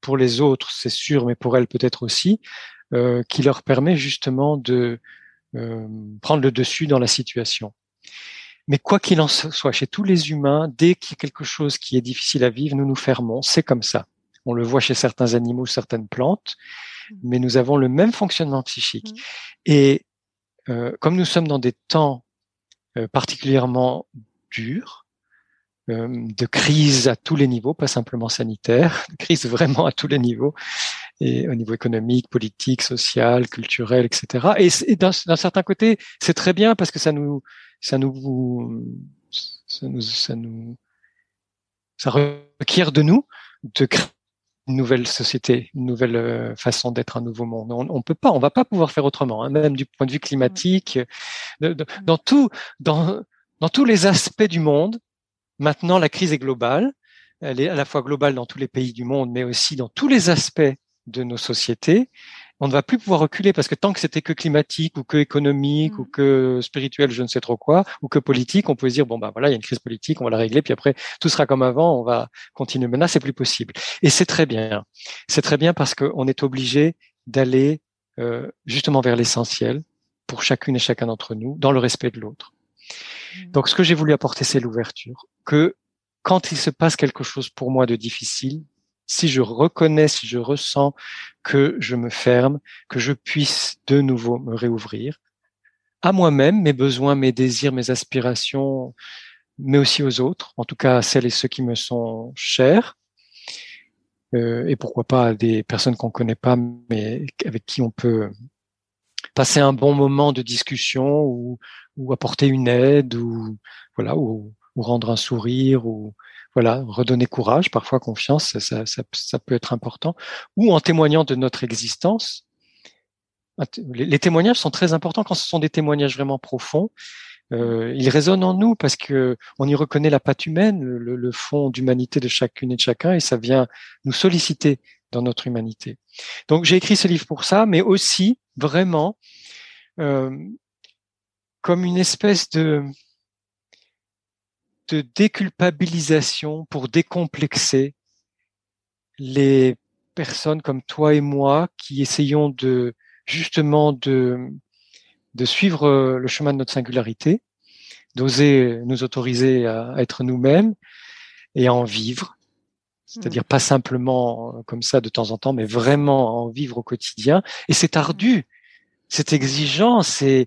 Pour les autres, c'est sûr, mais pour elles peut-être aussi, euh, qui leur permet justement de euh, prendre le dessus dans la situation. Mais quoi qu'il en soit, chez tous les humains, dès qu'il y a quelque chose qui est difficile à vivre, nous nous fermons. C'est comme ça. On le voit chez certains animaux, certaines plantes, mmh. mais nous avons le même fonctionnement psychique. Mmh. Et euh, comme nous sommes dans des temps euh, particulièrement durs, de crise à tous les niveaux, pas simplement sanitaire, de crise vraiment à tous les niveaux, et au niveau économique, politique, social, culturel, etc. Et, d'un certain côté, c'est très bien parce que ça nous ça nous, ça nous, ça nous, ça requiert de nous de créer une nouvelle société, une nouvelle euh, façon d'être, un nouveau monde. On, on peut pas, on va pas pouvoir faire autrement, hein, même du point de vue climatique, dans tout, dans, dans tous les aspects du monde. Maintenant, la crise est globale. Elle est à la fois globale dans tous les pays du monde, mais aussi dans tous les aspects de nos sociétés on ne va plus pouvoir reculer parce que tant que c'était que climatique ou que économique ou mm. que spirituel, je ne sais trop quoi, ou que politique, on pouvait se dire bon bah voilà, il y a une crise politique, on va la régler, puis après tout sera comme avant, on va continuer. Maintenant, c'est plus possible. Et c'est très bien. C'est très bien parce qu'on est obligé d'aller euh, justement vers l'essentiel pour chacune et chacun d'entre nous, dans le respect de l'autre. Mm. Donc, ce que j'ai voulu apporter, c'est l'ouverture. Que quand il se passe quelque chose pour moi de difficile, si je reconnais, si je ressens que je me ferme, que je puisse de nouveau me réouvrir à moi-même, mes besoins, mes désirs, mes aspirations, mais aussi aux autres, en tout cas à celles et ceux qui me sont chers, euh, et pourquoi pas à des personnes qu'on connaît pas, mais avec qui on peut passer un bon moment de discussion ou, ou apporter une aide ou voilà ou, ou rendre un sourire ou voilà, redonner courage, parfois confiance, ça, ça, ça, peut être important, ou en témoignant de notre existence. Les, témoignages sont très importants quand ce sont des témoignages vraiment profonds. euh, il résonne en nous parce que on y reconnaît la patte humaine, le, fond d'humanité de chacune et de chacun, et ça vient nous solliciter dans notre humanité. Donc j'ai écrit ce livre pour ça, mais aussi vraiment euh, comme une espèce de déculpabilisation pour décomplexer les personnes comme toi et moi qui essayons de justement de de suivre euh, le chemin de notre singularité, d'oser nous autoriser à être nous-mêmes et à en vivre. C'est-à-dire pas simplement euh, comme ça de temps en temps, mais vraiment en vivre au quotidien. Et c'est ardu, c'est exigeant, c'est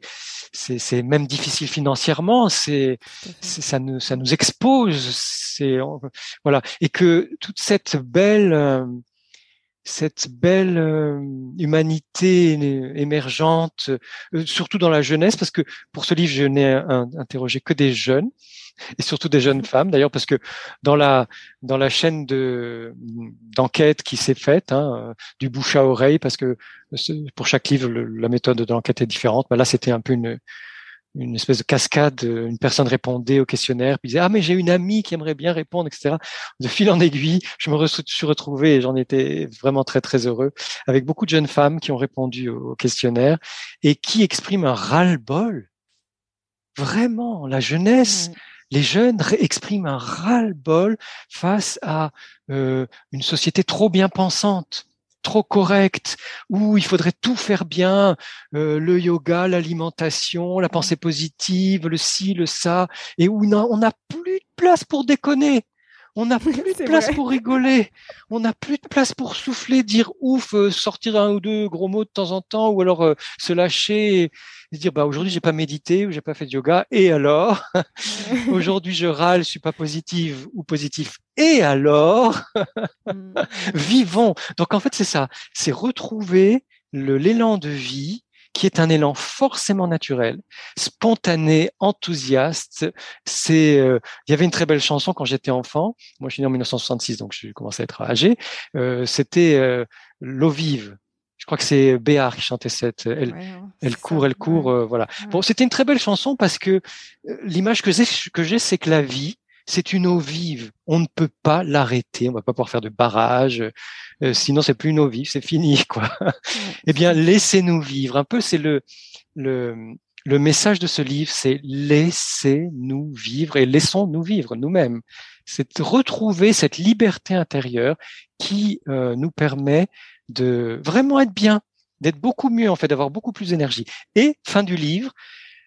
c'est même difficile financièrement, c'est ça nous ça nous expose, c'est voilà. Et que toute cette belle euh, cette belle euh, humanité émergente, euh, surtout dans la jeunesse, parce que pour ce livre, je n'ai interrogé que des jeunes et surtout des jeunes femmes d'ailleurs parce que dans la dans la chaîne de d'enquête qui s'est faite hein, du bouche à oreille parce que pour chaque livre la méthode de l'enquête est différente mais là c'était un peu une une espèce de cascade. Une personne répondait au questionnaire, puis disait ah mais j'ai une amie qui aimerait bien répondre, etc. De fil en aiguille, je me suis retrouvé et j'en étais vraiment très très heureux avec beaucoup de jeunes femmes qui ont répondu au questionnaire et qui expriment un ras-le-bol. Vraiment, la jeunesse. Les jeunes expriment un ras-le-bol face à euh, une société trop bien pensante, trop correct, où il faudrait tout faire bien, euh, le yoga, l'alimentation, la pensée positive, le ci, le ça, et où on n'a plus de place pour déconner. On n'a plus de place pour rigoler. On n'a plus de place pour souffler, dire ouf, euh, sortir un ou deux gros mots de temps en temps, ou alors euh, se lâcher et, dire bah aujourd'hui j'ai pas médité ou j'ai pas fait de yoga. Et alors? Aujourd'hui je râle, je suis pas positive ou positif. Et alors? Mmh. vivons. Donc en fait c'est ça, c'est retrouver l'élan de vie qui est un élan forcément naturel, spontané, enthousiaste. C'est, euh, il y avait une très belle chanson quand j'étais enfant. Moi, je suis né en 1966, donc je commençais à être âgé. Euh, c'était euh, L'eau vive. Je crois que c'est Béard qui chantait cette. Elle, elle court, elle court, voilà. Bon, c'était une très belle chanson parce que l'image que j'ai, que j'ai, c'est que la vie, c'est une eau vive. On ne peut pas l'arrêter. On va pas pouvoir faire de barrage. Euh, sinon, c'est plus une eau vive. C'est fini, quoi. eh bien, laissez-nous vivre. Un peu, c'est le, le, le message de ce livre, c'est laissez-nous vivre et laissons-nous vivre nous-mêmes. C'est retrouver cette liberté intérieure qui euh, nous permet de vraiment être bien, d'être beaucoup mieux en fait, d'avoir beaucoup plus d'énergie. Et fin du livre,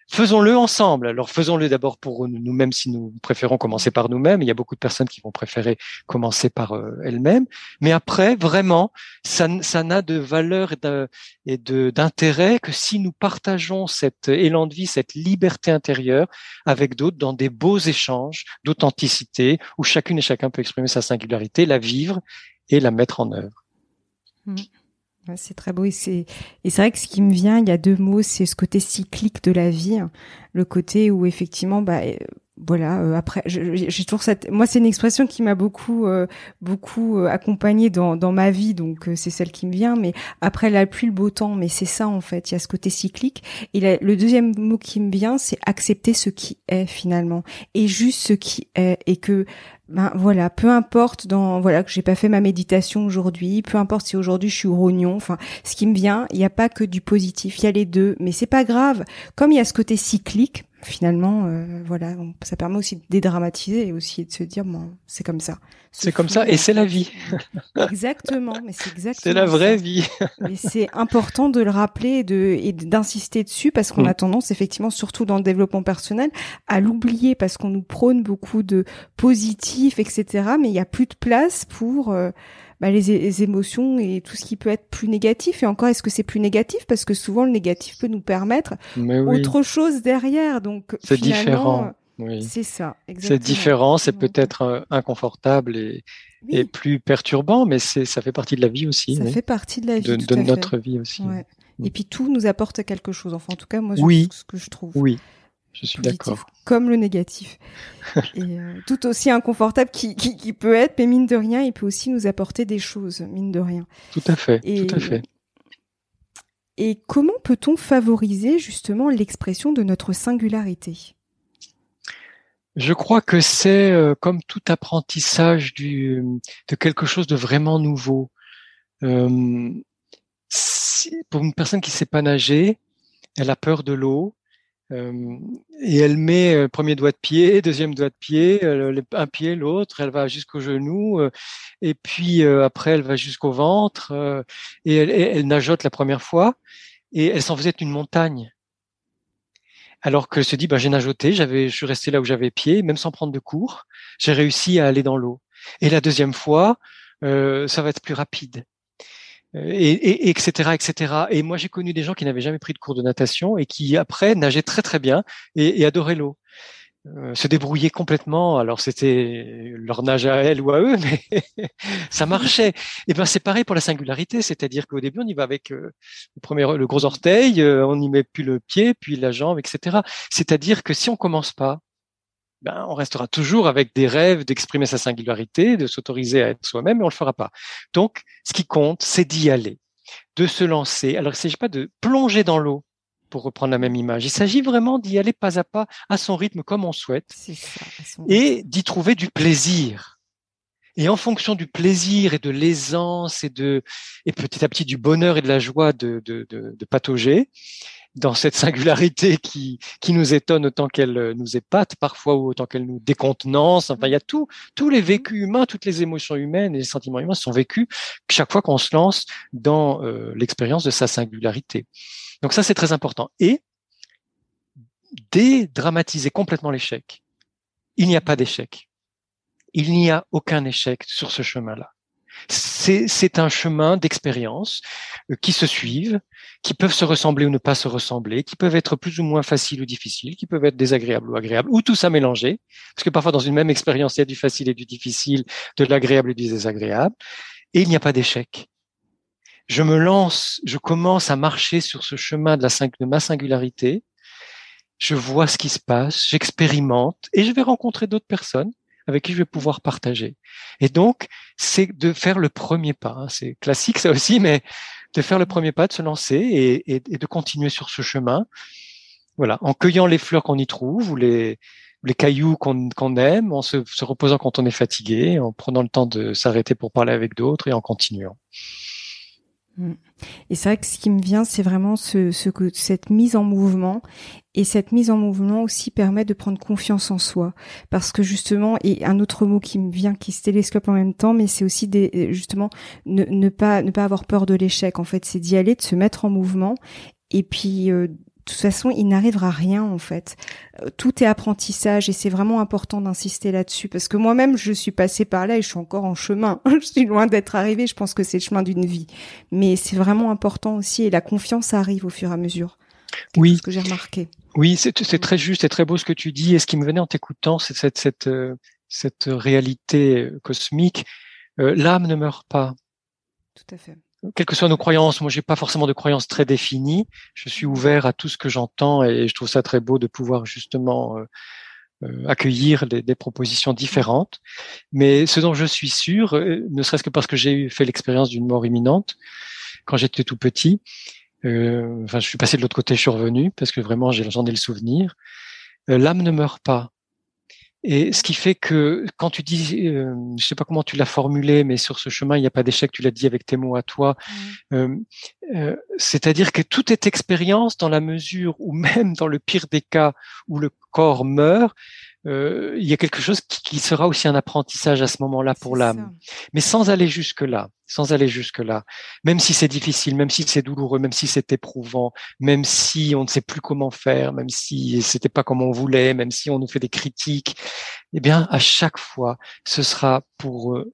faisons-le ensemble. Alors faisons-le d'abord pour nous-mêmes si nous préférons commencer par nous-mêmes. Il y a beaucoup de personnes qui vont préférer commencer par euh, elles-mêmes. Mais après, vraiment, ça, n'a de valeur et d'intérêt que si nous partageons cet élan de vie, cette liberté intérieure avec d'autres dans des beaux échanges d'authenticité où chacune et chacun peut exprimer sa singularité, la vivre et la mettre en œuvre. Mmh. C'est très beau et c'est et c'est vrai que ce qui me vient, il y a deux mots, c'est ce côté cyclique de la vie, le côté où effectivement, bah euh, voilà. Euh, après, j'ai toujours cette. Moi, c'est une expression qui m'a beaucoup euh, beaucoup accompagnée dans dans ma vie, donc c'est celle qui me vient. Mais après la pluie, le beau temps, mais c'est ça en fait. Il y a ce côté cyclique. Et le deuxième mot qui me vient, c'est accepter ce qui est finalement et juste ce qui est et que ben voilà, peu importe dans voilà que j'ai pas fait ma méditation aujourd'hui, peu importe si aujourd'hui je suis au rognon, enfin ce qui me vient, il n'y a pas que du positif, il y a les deux, mais c'est pas grave. Comme il y a ce côté cyclique, finalement, euh, voilà, ça permet aussi de dédramatiser et aussi de se dire bon, c'est comme ça. C'est comme ça et c'est la vie. exactement, mais c'est exactement. C'est la vraie vie. et c'est important de le rappeler et de et d'insister dessus parce qu'on mm. a tendance effectivement, surtout dans le développement personnel, à l'oublier parce qu'on nous prône beaucoup de positif, etc. Mais il y a plus de place pour euh, bah, les, émotions et tout ce qui peut être plus négatif. Et encore, est-ce que c'est plus négatif? Parce que souvent, le négatif peut nous permettre autre chose derrière. Donc, c'est différent. Oui. C'est ça. C'est différent, c'est peut-être euh, inconfortable et, et, plus perturbant, mais ça fait partie de la vie aussi. Ça fait partie de la vie. De, notre vie aussi. Ouais. Et puis tout nous apporte quelque chose. Enfin, en tout cas, moi, c'est ce que je trouve. Oui. Je suis d'accord. Comme le négatif. et euh, tout aussi inconfortable qui, qui, peut être, mais mine de rien, il peut aussi nous apporter des choses, mine de rien. Tout à fait. Et, tout à fait. Et comment peut-on favoriser justement l'expression de notre singularité? Je crois que c'est euh, comme tout apprentissage du, de quelque chose de vraiment nouveau. Euh, pour une personne qui sait pas nager, elle a peur de l'eau, et elle met euh, premier doigt de pied, deuxième doigt de pied, euh, un pied, l'autre, elle va jusqu'au genou, et puis après elle va jusqu'au ventre, et elle, nageote la première fois, et elle s'en faisait une montagne. Alors qu'elle se dit, bah, j'ai nageoté, j'avais, je suis resté là où j'avais pied, même sans prendre de cours, j'ai réussi à aller dans l'eau. Et la deuxième fois, ça va être plus rapide et, et, etc., etc. Et moi, j'ai connu des gens qui n'avaient jamais pris de cours de natation et qui après nageaient très très bien et, adoraient l'eau. Euh, se débrouillaient complètement. Alors c'était leur nage à elle ou à eux, mais ça marchait. Et ben c'est pareil pour la singularité, c'est-à-dire qu'au début on y va avec euh, le premier, le gros orteil, euh, on n'y met plus le pied, puis la jambe, etc. C'est-à-dire que si on commence pas, ben, on restera toujours avec des rêves d'exprimer sa singularité, de s'autoriser à être soi-même, mais on le fera pas. Donc, ce qui compte, c'est d'y aller, de se lancer. Alors, il ne s'agit pas de plonger dans l'eau, pour reprendre la même image. Il s'agit vraiment d'y aller pas à pas, à son rythme, comme on souhaite, et d'y trouver du plaisir. Et en fonction du plaisir et de l'aisance et de et petit à petit du bonheur et de la joie de, de, de, de patauger, dans cette singularité qui, qui nous étonne autant qu'elle euh, nous épate parfois ou autant qu'elle nous décontenance. Enfin, il y a tout, tous les vécus humains, toutes les émotions humaines et les sentiments humains sont vécus chaque fois qu'on se lance dans euh, l'expérience de sa singularité. Donc ça, c'est très important. Et dédramatiser complètement l'échec. Il n'y a pas d'échec. Il n'y a aucun échec sur ce chemin-là c'est un chemin d'expérience euh, qui se suivent, qui peuvent se ressembler ou ne pas se ressembler, qui peuvent être plus ou moins faciles ou difficiles, qui peuvent être désagréables ou agréables, ou tout ça mélangé, parce que parfois dans une même expérience, il y a du facile et du difficile, de l'agréable et du désagréable, et il n'y a pas d'échec. Je me lance, je commence à marcher sur ce chemin de, ma singularité, je vois ce qui se passe, j'expérimente, et je vais rencontrer d'autres personnes avec qui je vais pouvoir partager. Et donc, c'est de faire le premier pas. Hein. C'est classique ça aussi, mais de faire le premier pas, de se lancer et, de continuer sur ce chemin. Voilà, en cueillant les fleurs qu'on y trouve ou les, les cailloux qu'on aime, en se, reposant quand on est fatigué, en prenant le temps de s'arrêter pour parler avec d'autres et en continuant. Mm. Et c'est vrai que ce qui me vient, c'est vraiment ce, ce, cette mise en mouvement. Et cette mise en mouvement aussi permet de prendre confiance en soi. Parce que justement, et un autre mot qui me vient, qui se télescope en même temps, mais c'est aussi des, justement ne, ne, pas, ne pas avoir peur de l'échec. En fait, c'est d'y aller, de se mettre en mouvement. Et puis euh, de toute façon, il n'arrivera rien en fait. Euh, tout est apprentissage et c'est vraiment important d'insister là-dessus parce que moi-même, je suis passée par là et je suis encore en chemin. je suis loin d'être arrivée. Je pense que c'est le chemin d'une vie, mais c'est vraiment important aussi et la confiance arrive au fur et à mesure. Oui. Ce que j'ai remarqué. Oui, c'est très juste et très beau ce que tu dis. Et ce qui me venait en t'écoutant, c'est cette, cette, euh, cette réalité cosmique. Euh, l'âme ne meurt pas. Tout à fait quelles que soient nos croyances, moi j'ai pas forcément de croyances très définies. Je suis ouvert à tout ce que j'entends et je trouve ça très beau de pouvoir justement euh, euh, accueillir des, propositions différentes. Mais ce dont je suis sûr, euh, ne serait-ce que parce que j'ai fait l'expérience d'une mort imminente quand j'étais tout petit. enfin, je suis passé de l'autre côté, je suis revenu parce que vraiment j'en ai le souvenir. L'âme ne meurt pas. Et ce qui fait que quand tu dis, euh, je sais pas comment tu l'as formulé, mais sur ce chemin, il n'y a pas d'échec, tu l'as dit avec tes mots à toi. Mmh. Euh, euh, C'est-à-dire que tout est expérience dans la mesure où même dans le pire des cas où le corps meurt, euh, il y a quelque chose qui, sera aussi un apprentissage à ce moment-là pour l'âme. Mais sans aller jusque-là, sans aller jusque-là, même si c'est difficile, même si c'est douloureux, même si c'est éprouvant, même si on ne sait plus comment faire, même si c'était pas comme on voulait, même si on nous fait des critiques, eh bien, à chaque fois, ce sera pour euh,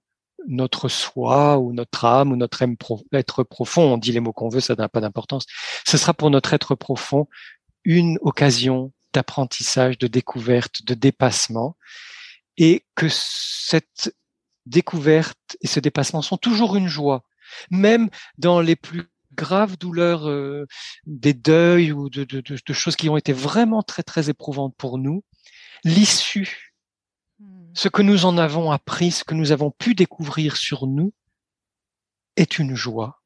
notre soi ou notre âme ou notre être profond, on dit les mots qu'on veut, ça n'a pas d'importance, ce sera pour notre être profond une occasion d'apprentissage, de découverte, de dépassement, et que cette découverte et ce dépassement sont toujours une joie, même dans les plus graves douleurs euh, des deuils ou de, de, de, choses qui ont été vraiment très très éprouvantes pour nous, l'issue, hmm. ce que nous en avons appris, ce que nous avons pu découvrir sur nous, est une joie.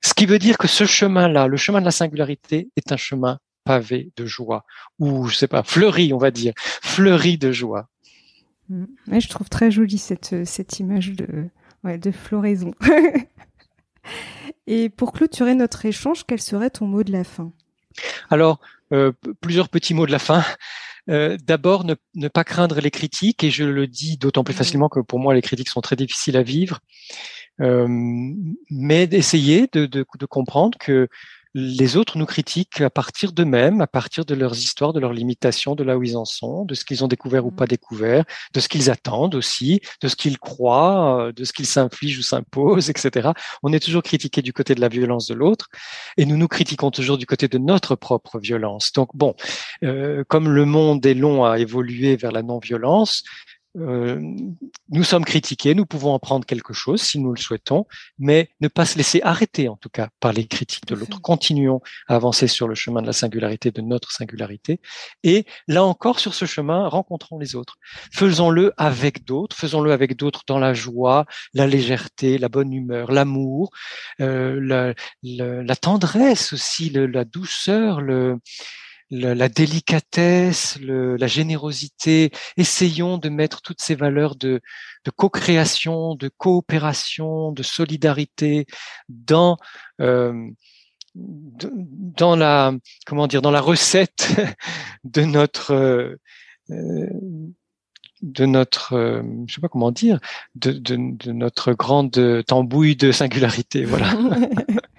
Ce qui veut dire que ce chemin-là, le chemin de la singularité, est un chemin pavé de joie, ou je sais pas, fleuri, on va dire, fleuri de joie. Mm. je trouve très jolie cette, cette image de, ouais, de floraison. Et pour clôturer notre échange, quel serait ton mot de la fin? Alors, euh, plusieurs petits mots de la fin. Euh, D'abord, ne, ne, pas craindre les critiques, et je le dis d'autant plus mm. facilement que pour moi, les critiques sont très difficiles à vivre. Euh, mais d'essayer de, de, de, comprendre que les autres nous critiquent à partir d'eux-mêmes, à partir de leurs histoires, de leurs limitations, de là où ils en sont, de ce qu'ils ont découvert ou pas mmh. découvert, de ce qu'ils attendent aussi, de ce qu'ils croient, euh, de ce qu'ils s'infligent ou s'imposent, etc. On est toujours critiqué du côté de la violence de l'autre et nous nous critiquons toujours du côté de notre propre violence. Donc bon, euh, comme le monde est long à évoluer vers la non-violence, euh, nous sommes critiqués, nous pouvons en prendre quelque chose si nous le souhaitons, mais ne pas se laisser arrêter en tout cas par les critiques de l'autre. Continuons à avancer sur le chemin de la singularité, de notre singularité. Et là encore, sur ce chemin, rencontrons les autres. Faisons-le avec d'autres, faisons-le avec d'autres dans la joie, la légèreté, la bonne humeur, l'amour, euh, la, la, tendresse aussi, le, la douceur, le la, délicatesse, la générosité. Essayons de mettre toutes ces valeurs de, de co-création, de coopération, de solidarité dans euh, dans la comment dire dans la recette de notre euh, de notre euh, je sais pas comment dire de, de, de notre grande tambouille de singularité voilà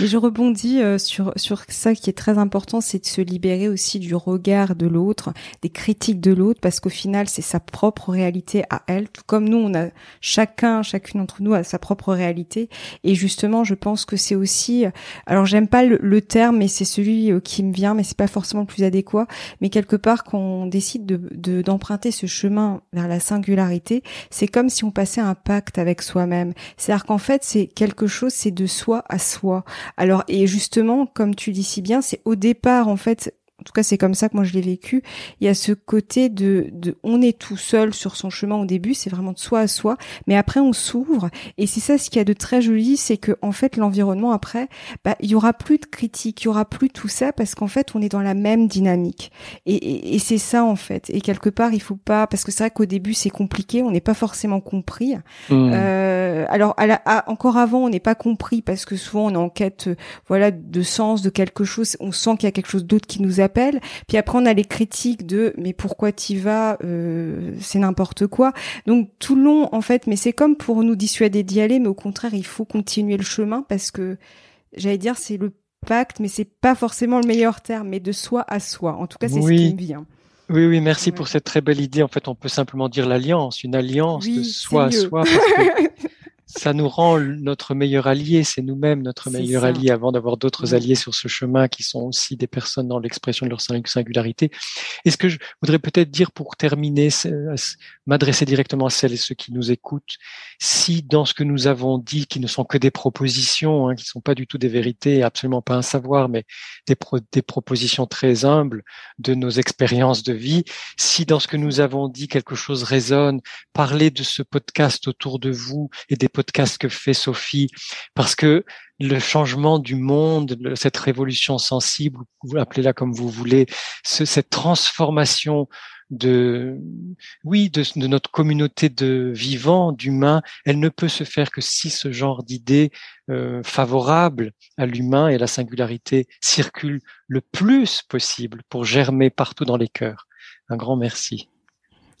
Et je rebondis euh, sur sur ça qui est très important, c'est de se libérer aussi du regard de l'autre, des critiques de l'autre, parce qu'au final, c'est sa propre réalité à elle, tout comme nous, on a chacun, chacune d'entre nous a sa propre réalité. Et justement, je pense que c'est aussi, alors j'aime pas le, terme, mais c'est celui euh, qui me vient, mais c'est pas forcément le plus adéquat. Mais quelque part, quand on décide de d'emprunter ce chemin vers la singularité, c'est comme si on passait un pacte avec soi-même. C'est-à-dire qu'en fait, c'est quelque chose, c'est de soi à soi. Alors et justement, comme tu dis si bien, c'est au départ en fait en tout cas c'est comme ça que moi je l'ai vécu, il y a ce côté de, de on est tout seul sur son chemin au début, c'est vraiment de soi à soi, mais après on s'ouvre. Et c'est ça ce qu'il y a de très joli, c'est que en fait l'environnement après, bah, il y aura plus de critiques, il y aura plus tout ça parce qu'en fait on est dans la même dynamique. Et, et, c'est ça en fait. Et quelque part il faut pas parce que c'est vrai qu'au début c'est compliqué, on n'est pas forcément compris. Mmh. Euh, alors à encore avant on n'est pas compris parce que souvent on est en quête voilà de sens de quelque chose, on sent qu'il y a quelque chose d'autre qui nous puis après, on a les critiques de mais pourquoi t'y vas euh, C'est n'importe quoi. Donc tout le long, en fait, mais c'est comme pour nous dissuader d'y aller, mais au contraire, il faut continuer le chemin parce que j'allais dire c'est le pacte, mais c'est pas forcément le meilleur terme, mais de soi à soi. En tout cas, c'est ce qui me vient. Oui, oui, merci pour cette très belle idée. En fait, on peut simplement dire l'alliance, une alliance de soi à soi. Parce que ça nous rend notre meilleur allié, c'est nous-mêmes notre meilleur allié avant d'avoir d'autres alliés sur ce chemin qui sont aussi des personnes dans l'expression de leur singularité. Et ce que je voudrais peut-être dire pour terminer, m'adresser directement à celles et ceux qui nous écoutent, si dans ce que nous avons dit, qui ne sont que des propositions, hein, qui ne sont pas du tout des vérités, absolument pas un savoir, mais des, des propositions très humbles de nos expériences de vie, si dans ce que nous avons dit quelque chose résonne, parlez de ce podcast autour de vous et des podcast que fait Sophie, parce que le changement du monde, cette révolution sensible, vous appelez-la comme vous voulez, cette transformation de, oui, de, notre communauté de vivants, d'humains, elle ne peut se faire que si ce genre d'idées euh, favorables à l'humain et à la singularité circulent le plus possible pour germer partout dans les cœurs. Un grand merci.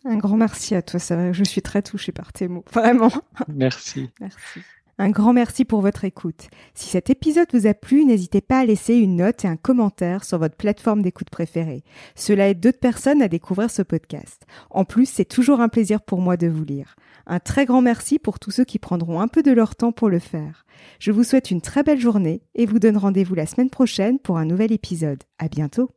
Un grand merci à toi, ça Je suis très touchée par tes mots, vraiment. Merci. Merci. Un grand merci pour votre écoute. Si cet épisode vous a plu, n'hésitez pas à laisser une note et un commentaire sur votre plateforme d'écoute préférée. Cela aide d'autres personnes à découvrir ce podcast. En plus, c'est toujours un plaisir pour moi de vous lire. Un très grand merci pour tous ceux qui prendront un peu de leur temps pour le faire. Je vous souhaite une très belle journée et vous donne rendez-vous la semaine prochaine pour un nouvel épisode. À bientôt.